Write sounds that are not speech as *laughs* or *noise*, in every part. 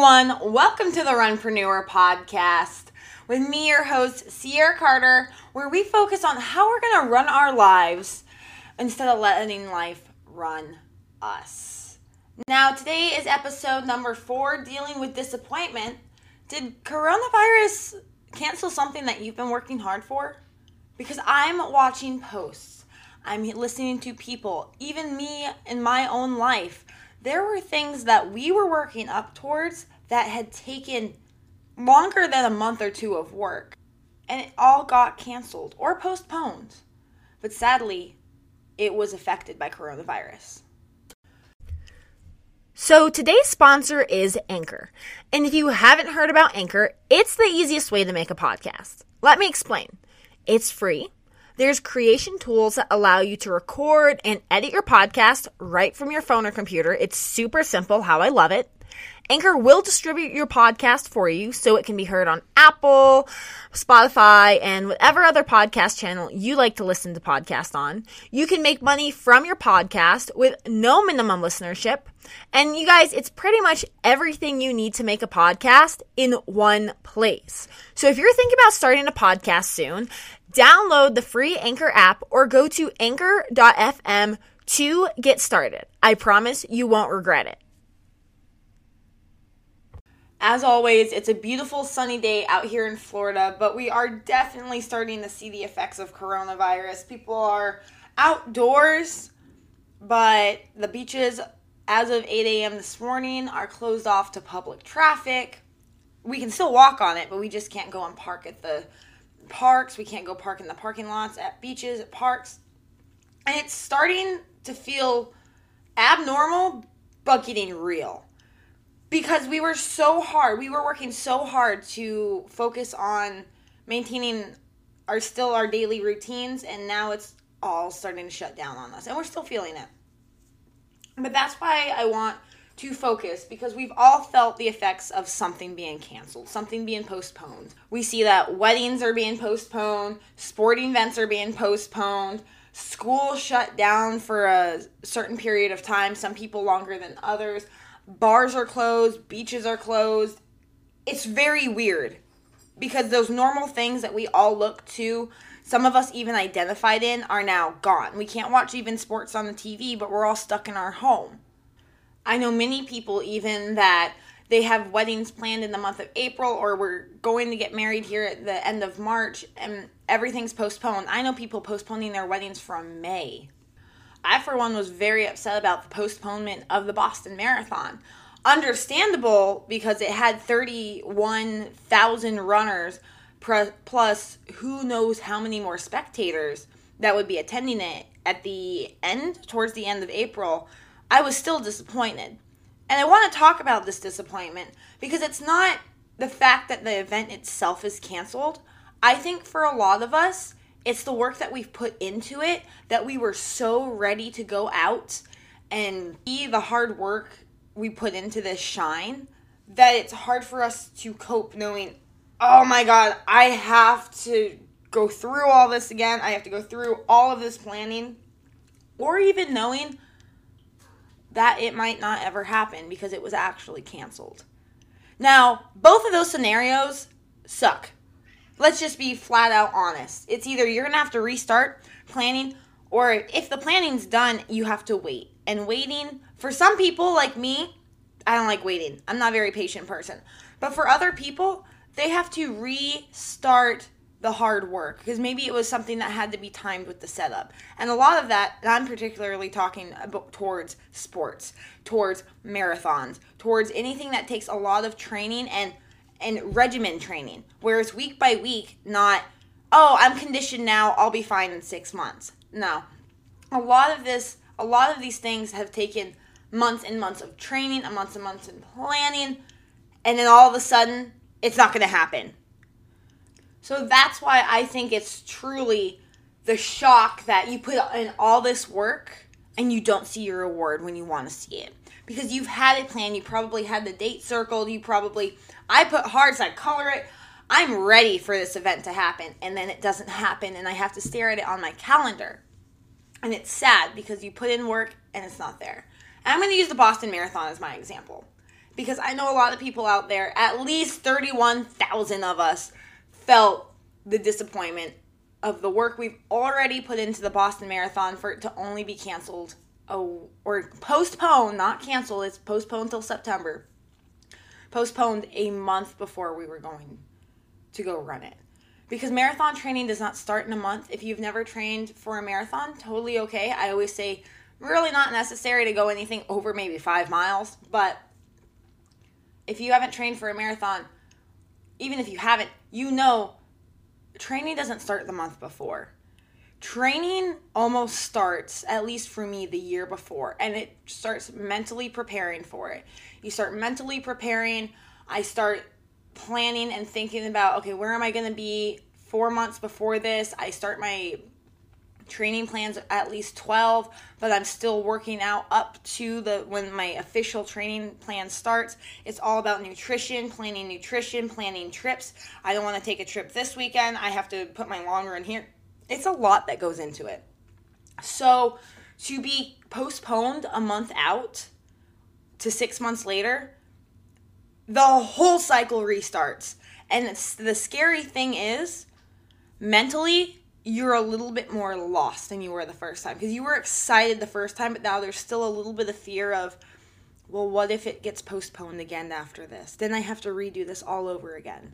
Everyone, welcome to the Runpreneur podcast with me, your host, Ciara Carter, where we focus on how we're going to run our lives instead of letting life run us. Now, today is episode number four dealing with disappointment. Did coronavirus cancel something that you've been working hard for? Because I'm watching posts, I'm listening to people, even me in my own life. There were things that we were working up towards that had taken longer than a month or two of work, and it all got canceled or postponed. But sadly, it was affected by coronavirus. So today's sponsor is Anchor. And if you haven't heard about Anchor, it's the easiest way to make a podcast. Let me explain. It's free. There's creation tools that allow you to record and edit your podcast right from your phone or computer. It's super simple, how I love it. Anchor will distribute your podcast for you so it can be heard on Apple, Spotify, and whatever other podcast channel you like to listen to podcasts on. You can make money from your podcast with no minimum listenership. And you guys, it's pretty much everything you need to make a podcast in one place. So if you're thinking about starting a podcast soon, download the free Anchor app or go to anchor.fm to get started. I promise you won't regret it. As always, it's a beautiful sunny day out here in Florida, but we are definitely starting to see the effects of coronavirus. People are outdoors, but the beaches, as of 8 a.m. this morning, are closed off to public traffic. We can still walk on it, but we just can't go and park at the parks. We can't go park in the parking lots, at beaches, at parks. And it's starting to feel abnormal, but getting real because we were so hard. We were working so hard to focus on maintaining our still our daily routines and now it's all starting to shut down on us and we're still feeling it. But that's why I want to focus because we've all felt the effects of something being canceled, something being postponed. We see that weddings are being postponed, sporting events are being postponed, school shut down for a certain period of time, some people longer than others bars are closed, beaches are closed. It's very weird because those normal things that we all look to, some of us even identified in, are now gone. We can't watch even sports on the TV, but we're all stuck in our home. I know many people even that they have weddings planned in the month of April or we're going to get married here at the end of March and everything's postponed. I know people postponing their weddings from May. I, for one, was very upset about the postponement of the Boston Marathon. Understandable because it had 31,000 runners plus who knows how many more spectators that would be attending it at the end, towards the end of April. I was still disappointed. And I want to talk about this disappointment because it's not the fact that the event itself is canceled. I think for a lot of us, it's the work that we've put into it that we were so ready to go out and see the hard work we put into this shine that it's hard for us to cope knowing, oh my god, I have to go through all this again. I have to go through all of this planning. Or even knowing that it might not ever happen because it was actually canceled. Now, both of those scenarios suck let's just be flat out honest. It's either you're going to have to restart planning or if the planning's done, you have to wait. And waiting for some people like me, I don't like waiting. I'm not a very patient person. But for other people, they have to restart the hard work because maybe it was something that had to be timed with the setup. And a lot of that, I'm particularly talking about towards sports, towards marathons, towards anything that takes a lot of training and and regimen training, where it's week by week, not, oh, I'm conditioned now, I'll be fine in six months. No. A lot of this, a lot of these things have taken months and months of training, and months and months in planning, and then all of a sudden, it's not going to happen. So that's why I think it's truly the shock that you put in all this work and you don't see your reward when you want to see it. Because you've had it planned, you probably had the date circled, you probably I put hearts, I color it. I'm ready for this event to happen, and then it doesn't happen, and I have to stare at it on my calendar. And it's sad because you put in work and it's not there. And I'm going to use the Boston Marathon as my example because I know a lot of people out there, at least 31,000 of us, felt the disappointment of the work we've already put into the Boston Marathon for it to only be canceled oh, or postponed, not canceled, it's postponed till September. Postponed a month before we were going to go run it. Because marathon training does not start in a month. If you've never trained for a marathon, totally okay. I always say really not necessary to go anything over maybe five miles, but if you haven't trained for a marathon, even if you haven't, you know training doesn't start the month before. Training almost starts, at least for me, the year before, and it starts mentally preparing for it. You start mentally preparing. I start planning and thinking about, okay, where am I going to be four months before this? I start my training plans at least 12 but i'm still working out up to the when my official training plan starts it's all about nutrition planning nutrition planning trips i don't want to take a trip this weekend i have to put my longer in here it's a lot that goes into it so to be postponed a month out to six months later the whole cycle restarts and the scary thing is mentally you're a little bit more lost than you were the first time because you were excited the first time, but now there's still a little bit of fear of, well, what if it gets postponed again after this? Then I have to redo this all over again.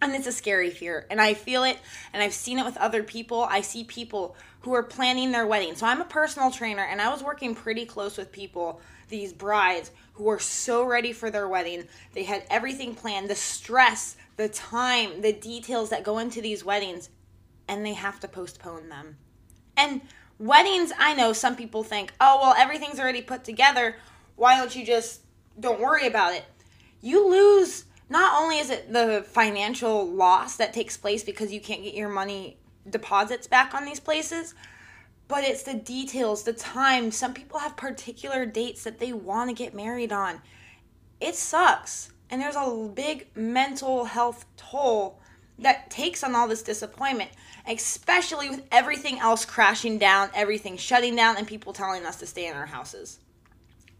And it's a scary fear. And I feel it and I've seen it with other people. I see people who are planning their wedding. So I'm a personal trainer and I was working pretty close with people, these brides who are so ready for their wedding. They had everything planned, the stress, the time, the details that go into these weddings and they have to postpone them. And weddings, I know some people think, oh, well, everything's already put together. Why don't you just don't worry about it? You lose, not only is it the financial loss that takes place because you can't get your money deposits back on these places, but it's the details, the time. Some people have particular dates that they want to get married on. It sucks. And there's a big mental health toll that takes on all this disappointment especially with everything else crashing down, everything shutting down, and people telling us to stay in our houses.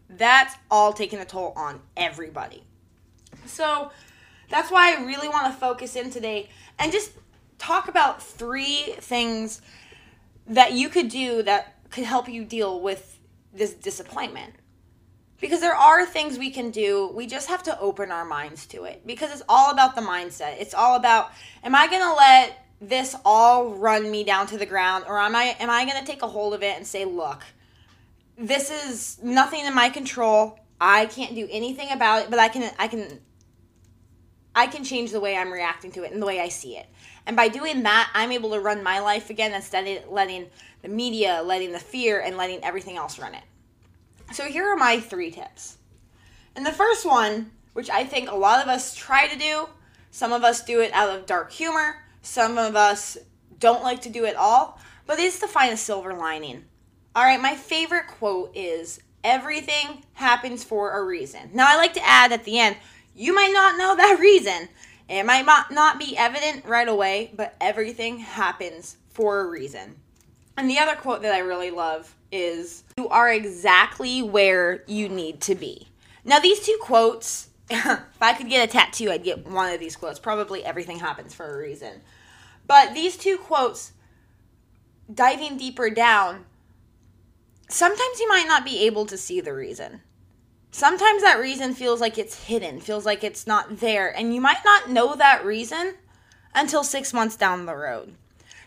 That's all taking a toll on everybody. So that's why I really want to focus in today and just talk about three things that you could do that could help you deal with this disappointment. Because there are things we can do, we just have to open our minds to it. Because it's all about the mindset. It's all about, am I going to let this all run me down to the ground or am I am I going to take a hold of it and say, "Look, this is nothing in my control. I can't do anything about it, but I can I can I can change the way I'm reacting to it and the way I see it. And by doing that, I'm able to run my life again instead of letting the media, letting the fear, and letting everything else run it. So here are my three tips. And the first one, which I think a lot of us try to do, some of us do it out of dark humor, some of us don't like to do it all, but it's to find a silver lining. All right, my favorite quote is everything happens for a reason. Now, I like to add at the end, you might not know that *laughs* reason. It might not be evident right away, but everything happens for a reason. And the other quote that I really love is You are exactly where you need to be. Now, these two quotes *laughs* if I could get a tattoo, I'd get one of these quotes. Probably everything happens for a reason. But these two quotes, diving deeper down, sometimes you might not be able to see the reason. Sometimes that reason feels like it's hidden, feels like it's not there, and you might not know that reason until six months down the road.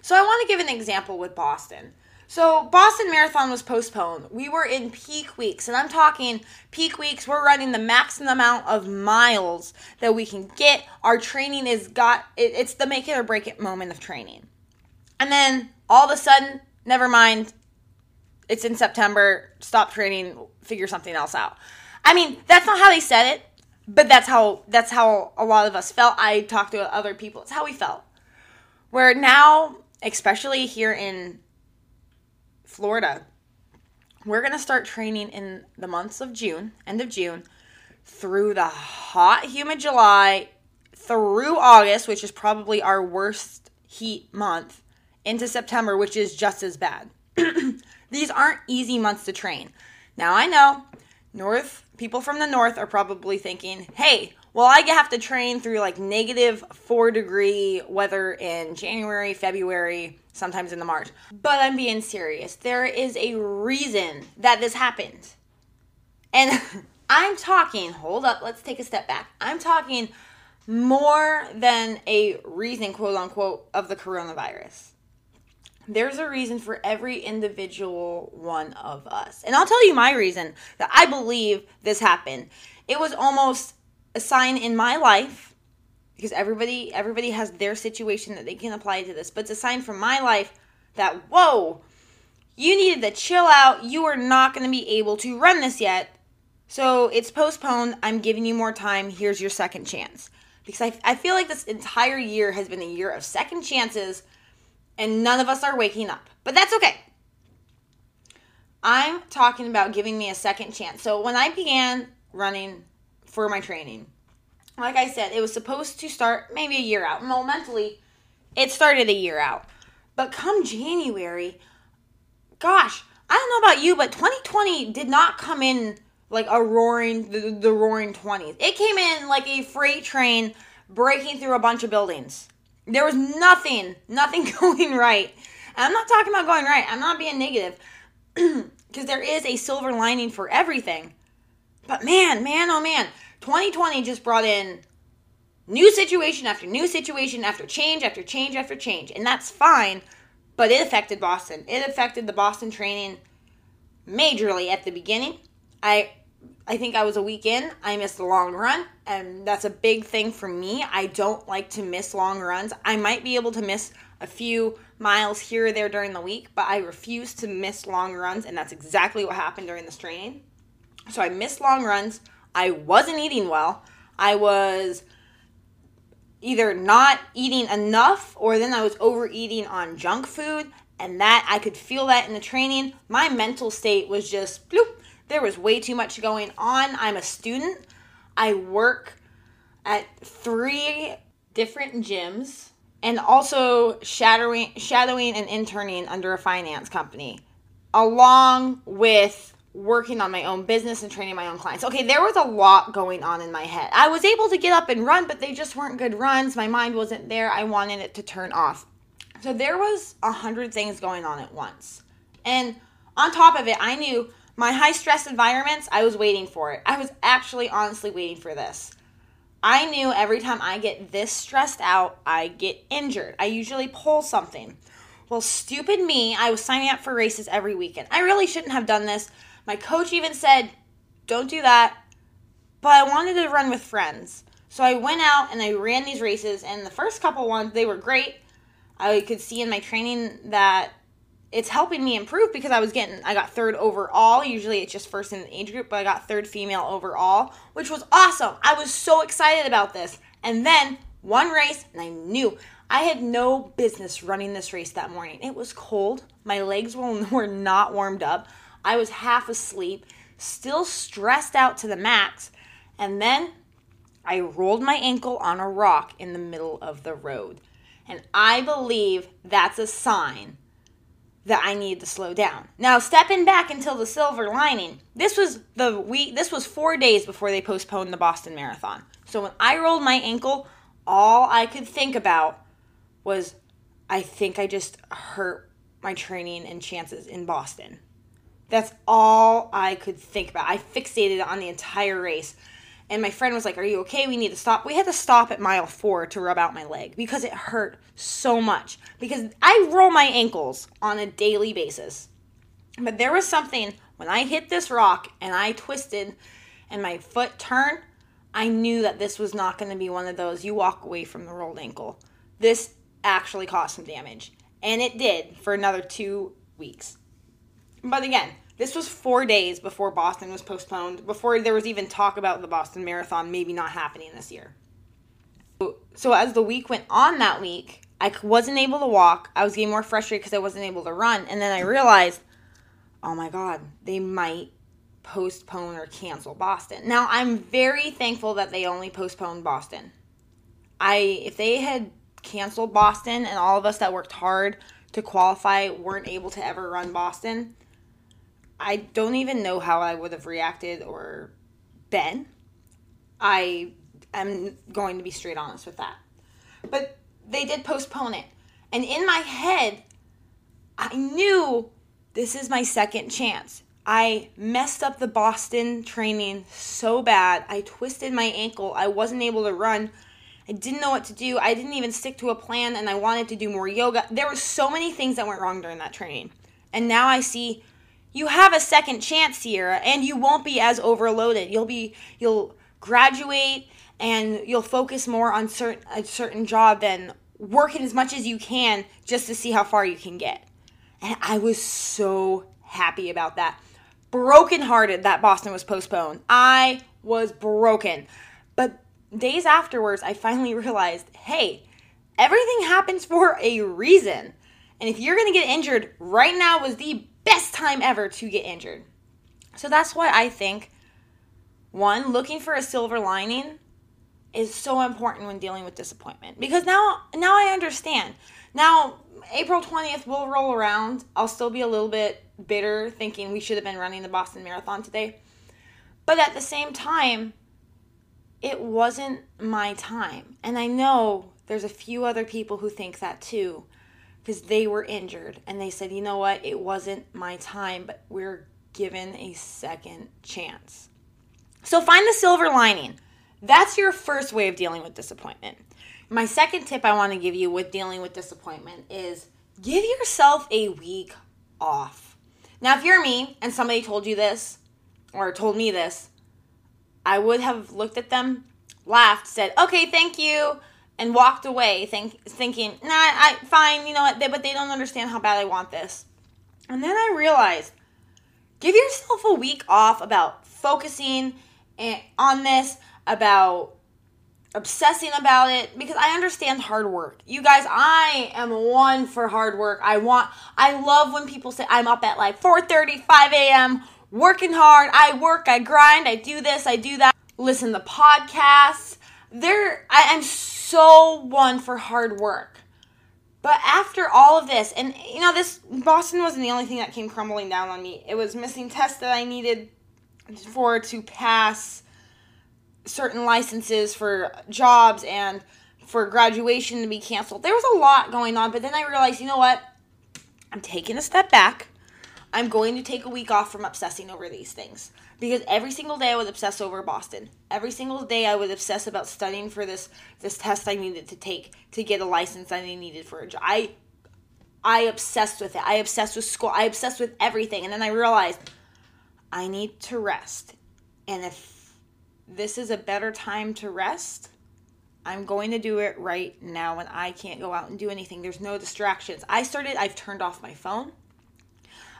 So I want to give an example with Boston. So Boston Marathon was postponed. We were in peak weeks, and I'm talking peak weeks. We're running the maximum amount of miles that we can get. Our training is got it, it's the make it or break it moment of training. And then all of a sudden, never mind. It's in September. Stop training. Figure something else out. I mean, that's not how they said it, but that's how that's how a lot of us felt. I talked to other people. It's how we felt. Where now, especially here in Florida. We're going to start training in the months of June, end of June, through the hot, humid July, through August, which is probably our worst heat month, into September, which is just as bad. *clears throat* These aren't easy months to train. Now, I know North, people from the north are probably thinking, hey, well, I have to train through like negative four degree weather in January, February, sometimes in the March. But I'm being serious. There is a reason that this happened. And *laughs* I'm talking, hold up, let's take a step back. I'm talking more than a reason, quote unquote, of the coronavirus. There's a reason for every individual one of us. And I'll tell you my reason that I believe this happened. It was almost a sign in my life because everybody everybody has their situation that they can apply to this, but it's a sign from my life that whoa, you needed to chill out. You are not going to be able to run this yet. So it's postponed. I'm giving you more time. Here's your second chance. Because I, I feel like this entire year has been a year of second chances and none of us are waking up. But that's okay. I'm talking about giving me a second chance. So when I began running for my training, like I said, it was supposed to start maybe a year out. Well, mentally, it started a year out. But come January, gosh, I don't know about you, but 2020 did not come in like a roaring, the, the roaring 20s. It came in like a freight train breaking through a bunch of buildings. There was nothing, nothing *laughs* going right. And I'm not talking about going right. I'm not being negative *clears throat* because there is a silver lining for everything. But man, man, oh man, 2020 just brought in new situation after new situation after change after change after change. And that's fine, but it affected Boston. It affected the Boston training majorly at the beginning. I I think I was a week in. I missed a long run, and that's a big thing for me. I don't like to miss long runs. I might be able to miss a few miles here or there during the week, but I refuse to miss long runs, and that's exactly what happened during this training. So I missed long runs. I wasn't eating well. I was either not eating enough or then I was overeating on junk food, and that I could feel that in the training. My mental state was just bloop there was way too much going on. I'm a student. I work at three different gyms and also shadowing shadowing and interning under a finance company along with working on my own business and training my own clients. Okay, there was a lot going on in my head. I was able to get up and run, but they just weren't good runs. My mind wasn't there. I wanted it to turn off. So there was a hundred things going on at once. And on top of it, I knew my high stress environments, I was waiting for it. I was actually honestly waiting for this. I knew every time I get this stressed out, I get injured. I usually pull something. Well, stupid me, I was signing up for races every weekend. I really shouldn't have done this. My coach even said, don't do that. But I wanted to run with friends. So I went out and I ran these races, and the first couple ones, they were great. I could see in my training that it's helping me improve because I was getting I got third overall. Usually it's just first in the age group, but I got third female overall, which was awesome. I was so excited about this. And then one race and I knew I had no business running this race that morning. It was cold. My legs were, *laughs* not warmed up. I was half asleep, still stressed out to the max. And then I rolled my ankle on a rock in the middle of the road. And I believe that's a sign that I needed to slow down. Now, stepping back until the silver lining, this was the week this was 4 days before they postponed the Boston Marathon. So when I rolled my ankle, all I could think about was I think I just hurt my training and chances in Boston. That's all I could think about. I fixated on the entire race. And my friend was like, Are you okay? We need to stop. We had to stop at mile four to rub out my leg because it hurt so much. Because I roll my ankles on a daily basis. But there was something when I hit this rock and I twisted and my foot turned, I knew that this was not going to be one of those you walk away from the rolled ankle. This actually caused some damage. And it did for another two weeks. But again, this was four days before Boston was postponed, before there was even talk about the Boston Marathon maybe not happening this year. So, as the week went on that week, I wasn't able to walk. I was getting more frustrated because I wasn't able to run. And then I realized, oh my God, they might postpone or cancel Boston. Now, I'm very thankful that they only postponed Boston. I if they had canceled Boston and all of us that worked hard to qualify weren't able to ever run Boston, I don't even know how I would have reacted or been. I am going to be straight honest with that. But they did postpone it. And in my head, I knew this is my second chance. I messed up the Boston training so bad. I twisted my ankle. I wasn't able to run. I didn't know what to do. I didn't even stick to a plan and I wanted to do more yoga. There were so many things that went wrong during that training. And now I see you have a second chance, Ciara, and you won't be as overloaded. You'll be you'll graduate and you'll focus more on certain a certain job than working as much as you can just to see how far you can get. And I was so happy about that. Brokenhearted that Boston was postponed. I was broken. But days afterwards, I finally realized hey, everything happens for a reason. And if you're going to get injured, right now was the best time ever to get injured. So that's why I think one, looking for a silver lining is so important when dealing with disappointment because now now I understand. Now April 20th will roll around. I'll still be a little bit bitter thinking we should have been running the Boston Marathon today. But at the same time, it wasn't my time. And I know there's a few other people who think that too because they were injured and they said, you know what, it wasn't my time, but we're given a second chance. So find the silver lining. That's your first way of dealing with disappointment. My second tip I want to give you with dealing with disappointment is give yourself a week off. Now, if you're me and somebody told you this or told me this, I would have looked at them, laughed, said, okay, thank you and walked away think, thinking, nah, I fine, you know what, they, but they don't understand how bad I want this. And then I realized, give yourself a week off about focusing on this, about obsessing about it because I understand hard work. You guys, I am one for hard work. I want I love when people say I'm up at like 4:30, 5 a.m. working hard. I work, I grind, I do this, I do that. Listen to podcasts. There I, so one for hard work. But after all of this, and you know, this Boston wasn't the only thing that came crumbling down on me. It was missing tests that I needed for to pass certain licenses for jobs and for graduation to be canceled. There was a lot going on, but then I realized, you know what? I'm taking a step back. I'm going to take a week off from obsessing over these things because every single day I would obsess over Boston. Every single day I would obsess about studying for this this test I needed to take to get a license I needed for a job. I I obsessed with it. I obsessed with school. I obsessed with everything. And then I realized I need to rest. And if this is a better time to rest, I'm going to do it right now when I can't go out and do anything. There's no distractions. I started, I've turned off my phone.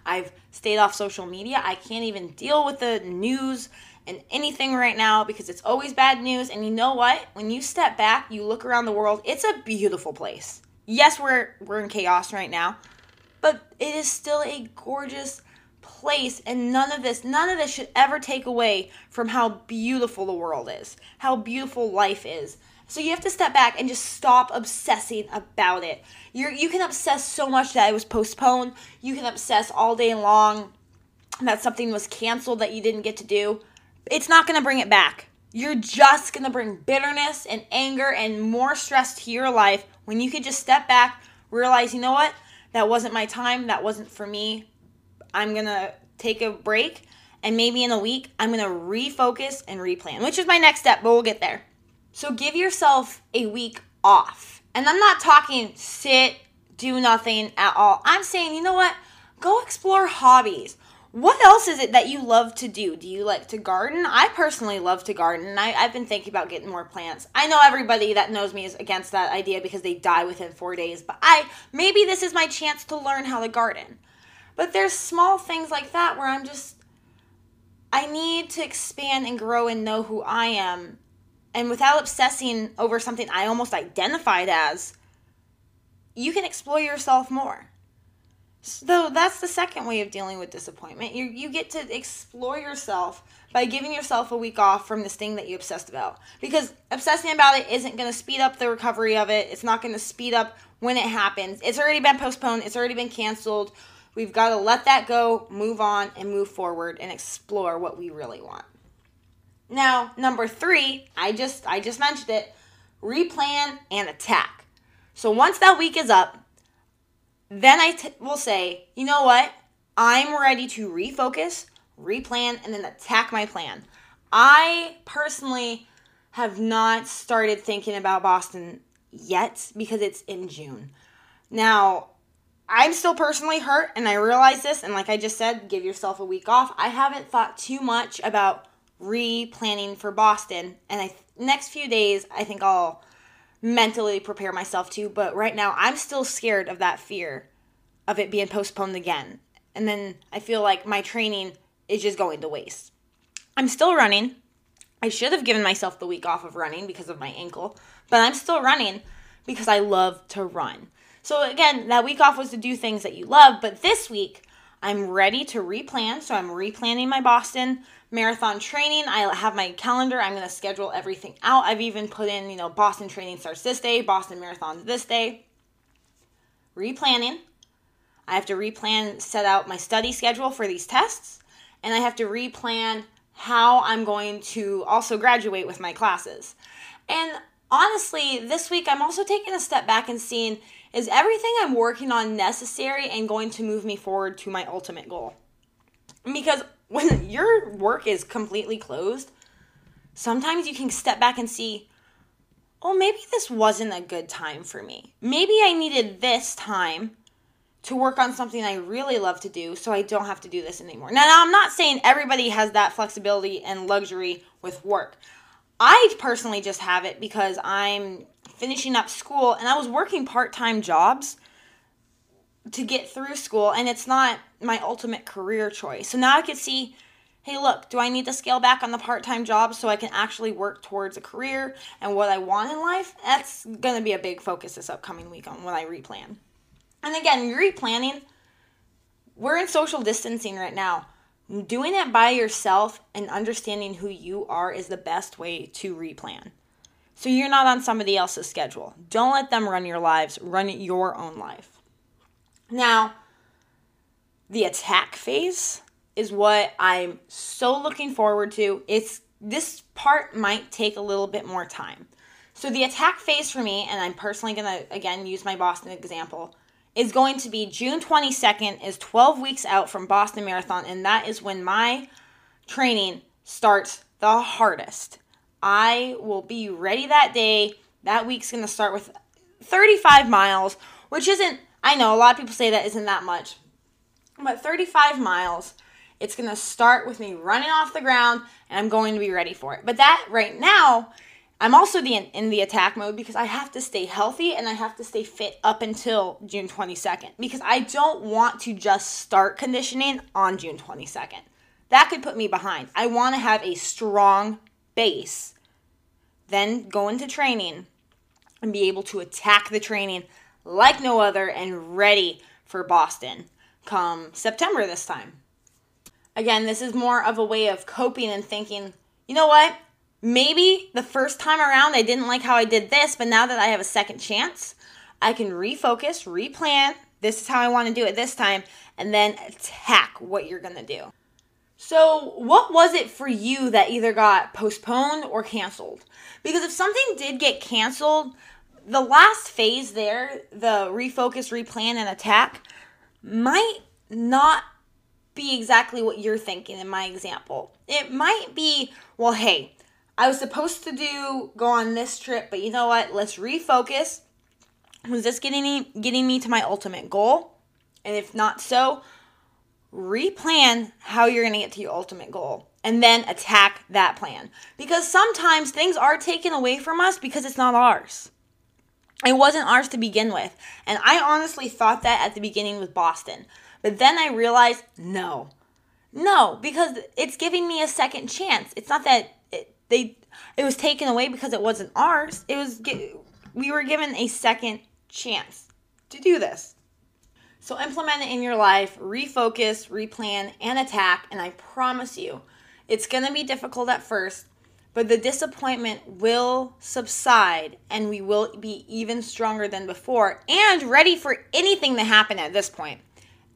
I've stayed off social media. I can't even deal with the news and anything right now because it's always bad news. And you know what? When you step back, you look around the world, it's a beautiful place. Yes, we're we're in chaos right now, but it is still a gorgeous place and none of this none of this should ever take away from how beautiful the world is, how beautiful life is. So you have to step back and just stop obsessing about it. You you can obsess so much that it was postponed. You can obsess all day long that something was canceled that you didn't get to do. It's not going to bring it back. You're just going to bring bitterness and anger and more stress to your life when you could just step back, realize, you know what? That wasn't my time. That wasn't for me. I'm going to take a break and maybe in a week I'm going to refocus and replan, which is my next step, but we'll get there. So give yourself a week off. And I'm not talking sit, do nothing at all. I'm saying, you know what? Go explore hobbies. What else is it that you love to do? Do you like to garden? I personally love to garden. I, I've been thinking about getting more plants. I know everybody that knows me is against that idea because they die within four days, but I maybe this is my chance to learn how to garden. But there's small things like that where I'm just I need to expand and grow and know who I am and without obsessing over something I almost identified as, you can explore yourself more. So that's the second way of dealing with disappointment. You you get to explore yourself by giving yourself a week off from this thing that you obsessed about. Because obsessing about it isn't going to speed up the recovery of it. It's not going to speed up when it happens. It's already been postponed. It's already been canceled. We've got to let that go, move on, and move forward and explore what we really want. Now, number three, I just I just mentioned it, replan and attack. So once that week is up, then I t- will say, you know what? I'm ready to refocus, replan, and then attack my plan. I personally have not started thinking about Boston yet because it's in June. Now, I'm still personally hurt and I realize this and like I just said, give yourself a week off. I haven't thought too much about re-planning for Boston and I next few days I think I'll mentally prepare myself to, but right now I'm still scared of that fear of it being postponed again. And then I feel like my training is just going to waste. I'm still running. I should have given myself the week off of running because of my ankle, but I'm still running because I love to run. So again, that week off was to do things that you love, but this week I'm ready to replan. So I'm replanning my Boston marathon training. I have my calendar. I'm going to schedule everything out. I've even put in, you know, Boston training starts this day, Boston marathon this day. Replanning. I have to replan, set out my study schedule for these tests, and I have to replan how I'm going to also graduate with my classes. And honestly, this week I'm also taking a step back and seeing is everything I'm working on necessary and going to move me forward to my ultimate goal? Because when your work is completely closed, sometimes you can step back and see, oh, maybe this wasn't a good time for me. Maybe I needed this time to work on something I really love to do so I don't have to do this anymore. Now, now, I'm not saying everybody has that flexibility and luxury with work. I personally just have it because I'm finishing up school and I was working part time jobs to get through school and it's not my ultimate career choice. So now I could see hey, look, do I need to scale back on the part time job so I can actually work towards a career and what I want in life? That's going to be a big focus this upcoming week on when I replan. And again, replanning, we're in social distancing right now. Doing it by yourself and understanding who you are is the best way to replan. So you're not on somebody else's schedule. Don't let them run your lives, run your own life. Now, the attack phase is what I'm so looking forward to. It's this part might take a little bit more time. So the attack phase for me, and I'm personally gonna again use my Boston example, is going to be June 22nd, is 12 weeks out from Boston Marathon, and that is when my training starts the hardest. I will be ready that day. That week's to start with 35 miles, which isn't, I know a lot of people say that isn't that much, but 35 miles. It's going to start with me running off the ground, and I'm going to be ready for it. But that right now I'm also the, in the attack mode because I have to stay healthy and I have to stay fit up until June 22nd because I don't want to just start conditioning on June 22nd. That could put me behind. I want to have a strong base, then go into training and be able to attack the training like no other and ready for Boston come September this time. Again, this is more of a way of coping and thinking, you know what? maybe the first time around I didn't like how I did this, but now that I have a second chance, I can refocus, replan. This is how I want to do it this time, and then attack what you're going to do. So, what was it for you that either got postponed or canceled? Because if something did get canceled, the last phase there, the refocus, replan, and attack, might not be exactly what you're thinking in my example. It might be, well, hey, I was supposed to do go on this trip, but you know what? Let's refocus. Was this getting me getting me to my ultimate goal? And if not so, replan how you're going to get to your ultimate goal and then attack that plan. Because sometimes things are taken away from us because it's not ours. It wasn't ours to begin with. And I honestly thought that at the beginning with Boston. But then I realized no. No, because it's giving me a second chance. It's not that they it was taken away because it wasn't ours. It was we were given a second chance to do this. So implement it in your life, refocus, replan, and attack. And I promise you, it's going to be difficult at first, but the disappointment will subside and we will be even stronger than before and ready for anything to happen at this point.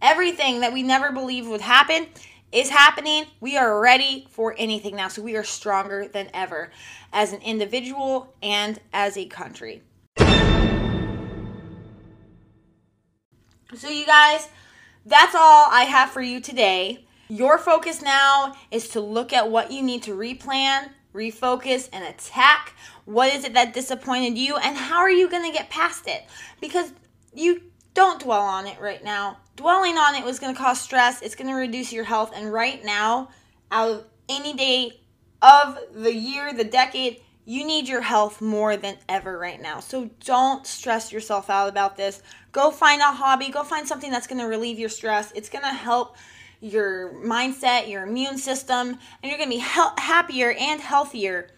Everything that we never believed would happen is happening. We are ready for anything now. So we are stronger than ever as an individual and as a country. So, you guys, that's all I have for you today. Your focus now is to look at what you need to replan, refocus, and attack. What is it that disappointed you, and how are you going to get past it? Because you don't dwell on it right now. Dwelling on it was going to cause stress, it's going to reduce your health, and right now, out of any day of the year, the decade, you need your health more than ever right now. So don't stress yourself out about this. Go find a hobby, go find something that's going to relieve your stress. It's going to help your mindset, your immune system, and you're going to be he- happier and healthier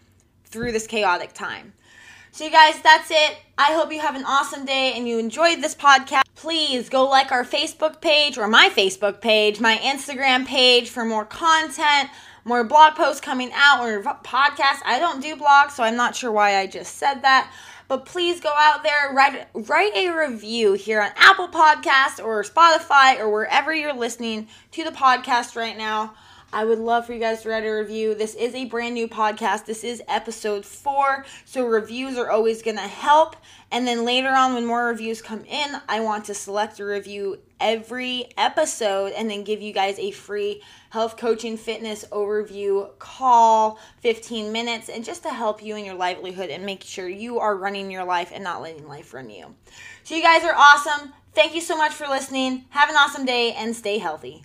through this chaotic time. So, you guys, that's it. I hope you have an awesome day and you enjoyed this podcast. Please go like our Facebook page or my Facebook page, my Instagram page for more content more blog posts coming out or podcasts. I don't do blogs, so I'm not sure why I just said that. But please go out there, write write a review here on Apple Podcast or Spotify or wherever you're listening to the podcast right now. I would love for you guys to write a review. This is a brand new podcast. This is episode four. So reviews are always going to help. And then later on, when more reviews come in, I want to select a review every episode and then give you guys a free health coaching fitness overview call 15 minutes and just to help you in your livelihood and make sure you are running your life and not letting life run you. So, you guys are awesome. Thank you so much for listening. Have an awesome day and stay healthy.